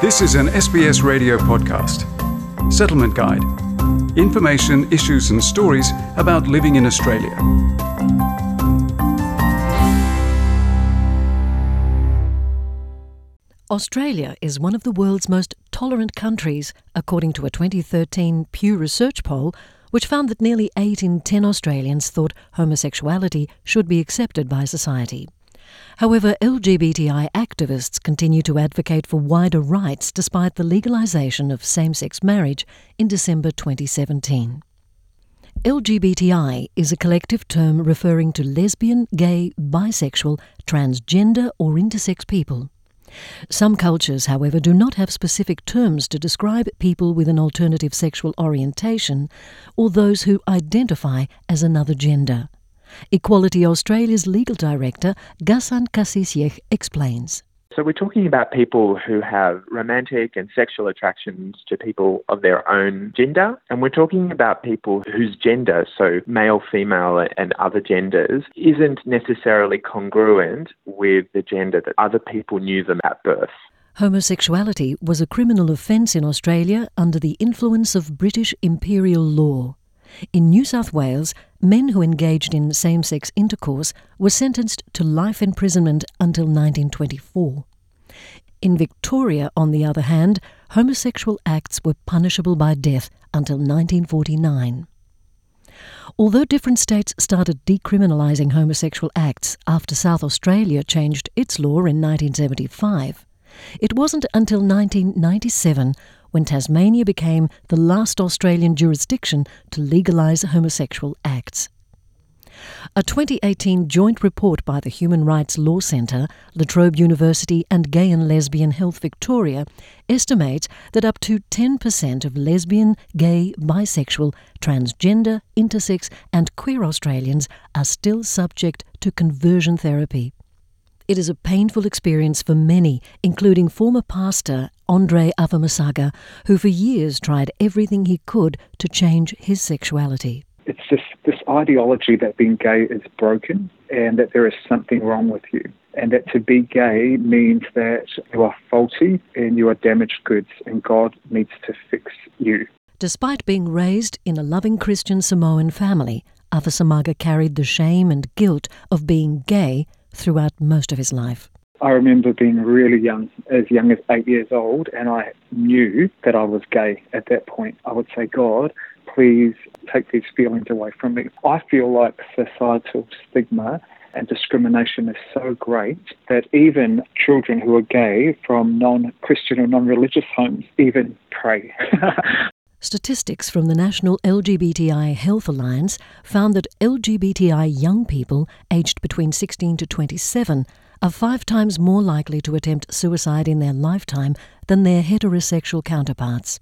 This is an SBS radio podcast. Settlement Guide. Information, issues, and stories about living in Australia. Australia is one of the world's most tolerant countries, according to a 2013 Pew Research poll, which found that nearly 8 in 10 Australians thought homosexuality should be accepted by society. However, LGBTI activists continue to advocate for wider rights despite the legalisation of same sex marriage in December 2017. LGBTI is a collective term referring to lesbian, gay, bisexual, transgender, or intersex people. Some cultures, however, do not have specific terms to describe people with an alternative sexual orientation or those who identify as another gender. Equality Australia's legal director, Ghassan Kassisieh, explains. So we're talking about people who have romantic and sexual attractions to people of their own gender. And we're talking about people whose gender, so male, female, and other genders, isn't necessarily congruent with the gender that other people knew them at birth. Homosexuality was a criminal offence in Australia under the influence of British imperial law. In New South Wales, men who engaged in same sex intercourse were sentenced to life imprisonment until 1924. In Victoria, on the other hand, homosexual acts were punishable by death until 1949. Although different states started decriminalising homosexual acts after South Australia changed its law in 1975, it wasn't until 1997 when Tasmania became the last Australian jurisdiction to legalise homosexual acts. A 2018 joint report by the Human Rights Law Centre, La Trobe University, and Gay and Lesbian Health Victoria estimates that up to 10% of lesbian, gay, bisexual, transgender, intersex, and queer Australians are still subject to conversion therapy. It is a painful experience for many, including former pastor Andre Afamasaga, who for years tried everything he could to change his sexuality. It's just this ideology that being gay is broken and that there is something wrong with you. And that to be gay means that you are faulty and you are damaged goods, and God needs to fix you. Despite being raised in a loving Christian Samoan family, Afamasaga carried the shame and guilt of being gay throughout most of his life. I remember being really young, as young as eight years old, and I knew that I was gay at that point. I would say, God, please take these feelings away from me. I feel like societal stigma and discrimination is so great that even children who are gay from non Christian or non religious homes even pray. Statistics from the National LGBTI Health Alliance found that LGBTI young people aged between 16 to 27 are five times more likely to attempt suicide in their lifetime than their heterosexual counterparts.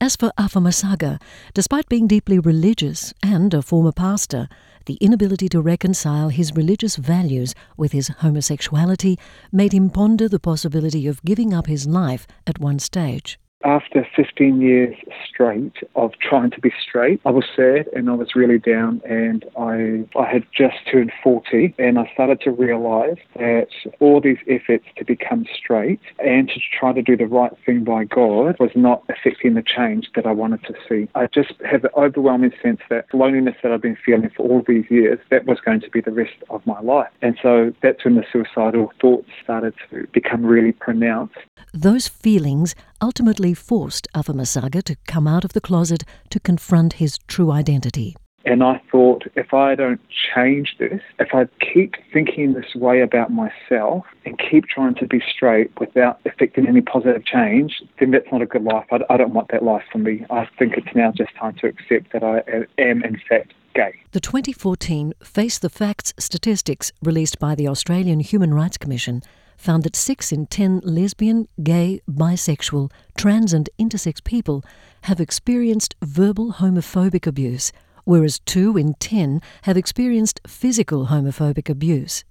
As for Afamasaga, despite being deeply religious and a former pastor, the inability to reconcile his religious values with his homosexuality made him ponder the possibility of giving up his life at one stage after 15 years straight of trying to be straight, I was sad and I was really down and I, I had just turned 40 and I started to realize that all these efforts to become straight and to try to do the right thing by God was not affecting the change that I wanted to see. I just have an overwhelming sense that loneliness that I've been feeling for all these years, that was going to be the rest of my life. And so that's when the suicidal thoughts started to become really pronounced. Those feelings ultimately forced Afamasaga to come out of the closet to confront his true identity. And I thought, if I don't change this, if I keep thinking this way about myself and keep trying to be straight without affecting any positive change, then that's not a good life. I, I don't want that life for me. I think it's now just time to accept that I am, in fact, gay. The 2014 Face the Facts statistics released by the Australian Human Rights Commission found that 6 in 10 lesbian, gay, bisexual, trans, and intersex people have experienced verbal homophobic abuse, whereas 2 in 10 have experienced physical homophobic abuse.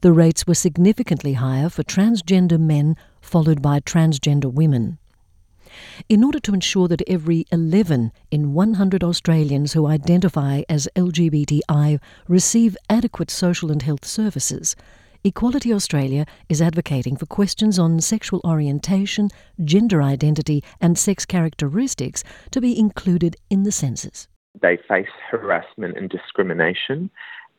The rates were significantly higher for transgender men, followed by transgender women. In order to ensure that every 11 in 100 Australians who identify as LGBTI receive adequate social and health services, Equality Australia is advocating for questions on sexual orientation, gender identity, and sex characteristics to be included in the census. They face harassment and discrimination,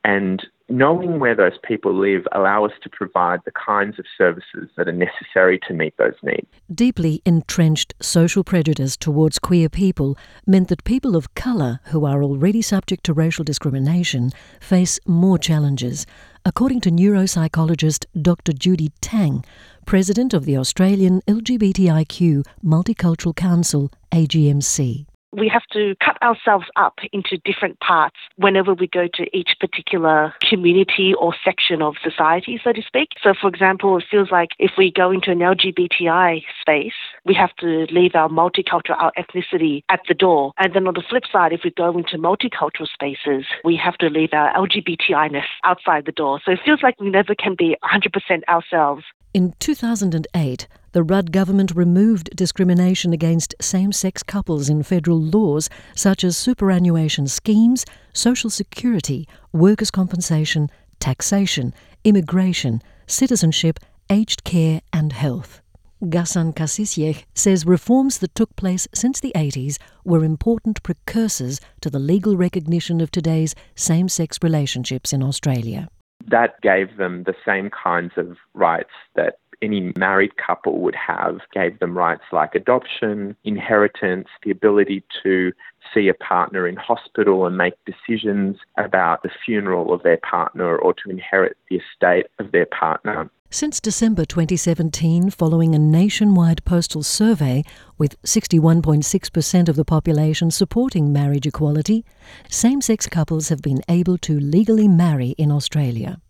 and knowing where those people live allow us to provide the kinds of services that are necessary to meet those needs. Deeply entrenched social prejudice towards queer people meant that people of colour who are already subject to racial discrimination face more challenges, according to neuropsychologist Dr. Judy Tang, president of the Australian LGBTIQ Multicultural Council, AGMC we have to cut ourselves up into different parts whenever we go to each particular community or section of society, so to speak. So, for example, it feels like if we go into an LGBTI space, we have to leave our multicultural, our ethnicity at the door. And then on the flip side, if we go into multicultural spaces, we have to leave our LGBTI-ness outside the door. So it feels like we never can be 100% ourselves. In 2008, the Rudd government removed discrimination against same sex couples in federal laws such as superannuation schemes, social security, workers' compensation, taxation, immigration, citizenship, aged care, and health. Ghassan Kassisieh says reforms that took place since the 80s were important precursors to the legal recognition of today's same sex relationships in Australia that gave them the same kinds of rights that any married couple would have, gave them rights like adoption, inheritance, the ability to see a partner in hospital and make decisions about the funeral of their partner or to inherit the estate of their partner. Since December 2017, following a nationwide postal survey with 61.6% of the population supporting marriage equality, same sex couples have been able to legally marry in Australia.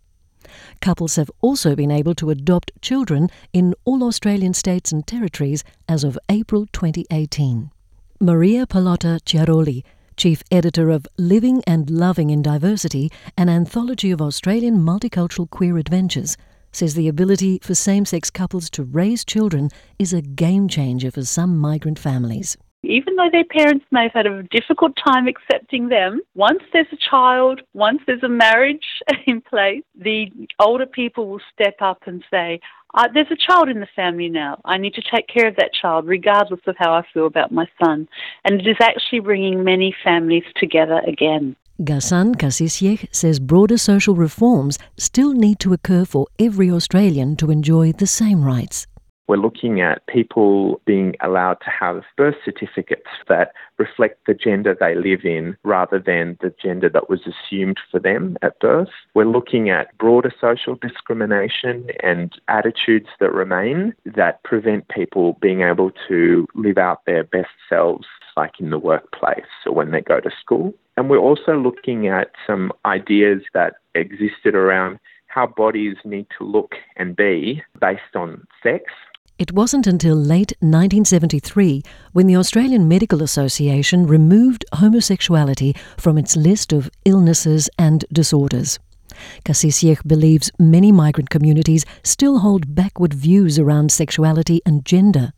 Couples have also been able to adopt children in all Australian states and territories as of April 2018. Maria Pallotta Chiaroli, Chief Editor of Living and Loving in Diversity, an anthology of Australian multicultural queer adventures, says the ability for same sex couples to raise children is a game changer for some migrant families. Even though their parents may have had a difficult time accepting them, once there's a child, once there's a marriage in place, the older people will step up and say, uh, There's a child in the family now. I need to take care of that child, regardless of how I feel about my son. And it is actually bringing many families together again. Ghassan Kassisieh says broader social reforms still need to occur for every Australian to enjoy the same rights. We're looking at people being allowed to have birth certificates that reflect the gender they live in rather than the gender that was assumed for them at birth. We're looking at broader social discrimination and attitudes that remain that prevent people being able to live out their best selves, like in the workplace or when they go to school. And we're also looking at some ideas that existed around how bodies need to look and be based on sex. It wasn't until late 1973 when the Australian Medical Association removed homosexuality from its list of illnesses and disorders. Kassisieh believes many migrant communities still hold backward views around sexuality and gender.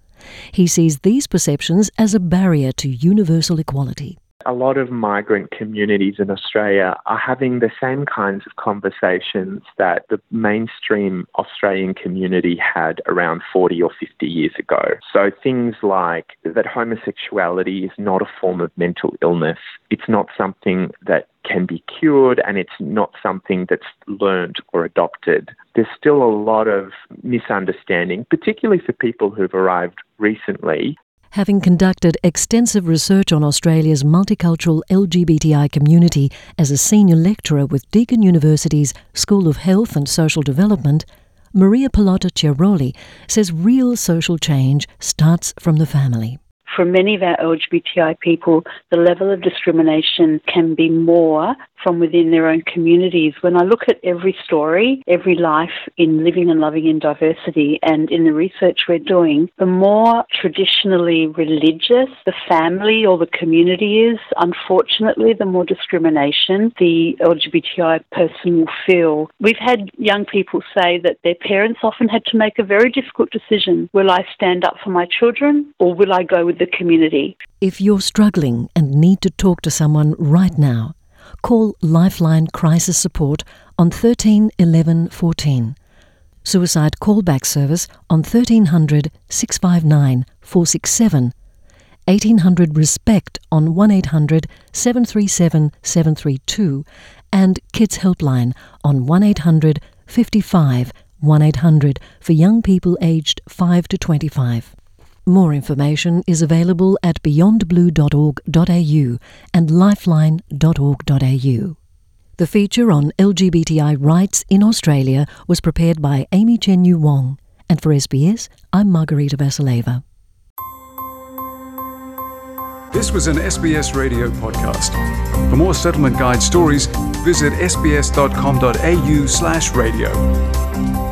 He sees these perceptions as a barrier to universal equality a lot of migrant communities in Australia are having the same kinds of conversations that the mainstream Australian community had around 40 or 50 years ago. So things like that homosexuality is not a form of mental illness, it's not something that can be cured and it's not something that's learned or adopted. There's still a lot of misunderstanding, particularly for people who've arrived recently having conducted extensive research on Australia's multicultural LGBTI community as a senior lecturer with Deakin University's School of Health and Social Development, Maria Pallotta Chiaroli says real social change starts from the family. For many of our LGBTI people, the level of discrimination can be more from within their own communities. When I look at every story, every life in living and loving in diversity, and in the research we're doing, the more traditionally religious the family or the community is, unfortunately, the more discrimination the LGBTI person will feel. We've had young people say that their parents often had to make a very difficult decision. Will I stand up for my children or will I go with the community? If you're struggling and need to talk to someone right now, call Lifeline Crisis Support on 13 11 14 Suicide Callback Service on 1300 659 467, 1800 Respect on 1800 737 732, and Kids Helpline on 1800 55 1800 for young people aged 5 to 25. More information is available at beyondblue.org.au and lifeline.org.au. The feature on LGBTI rights in Australia was prepared by Amy Chenyu Wong, and for SBS, I'm Margarita Vasileva. This was an SBS radio podcast. For more settlement guide stories, visit sbs.com.au slash radio.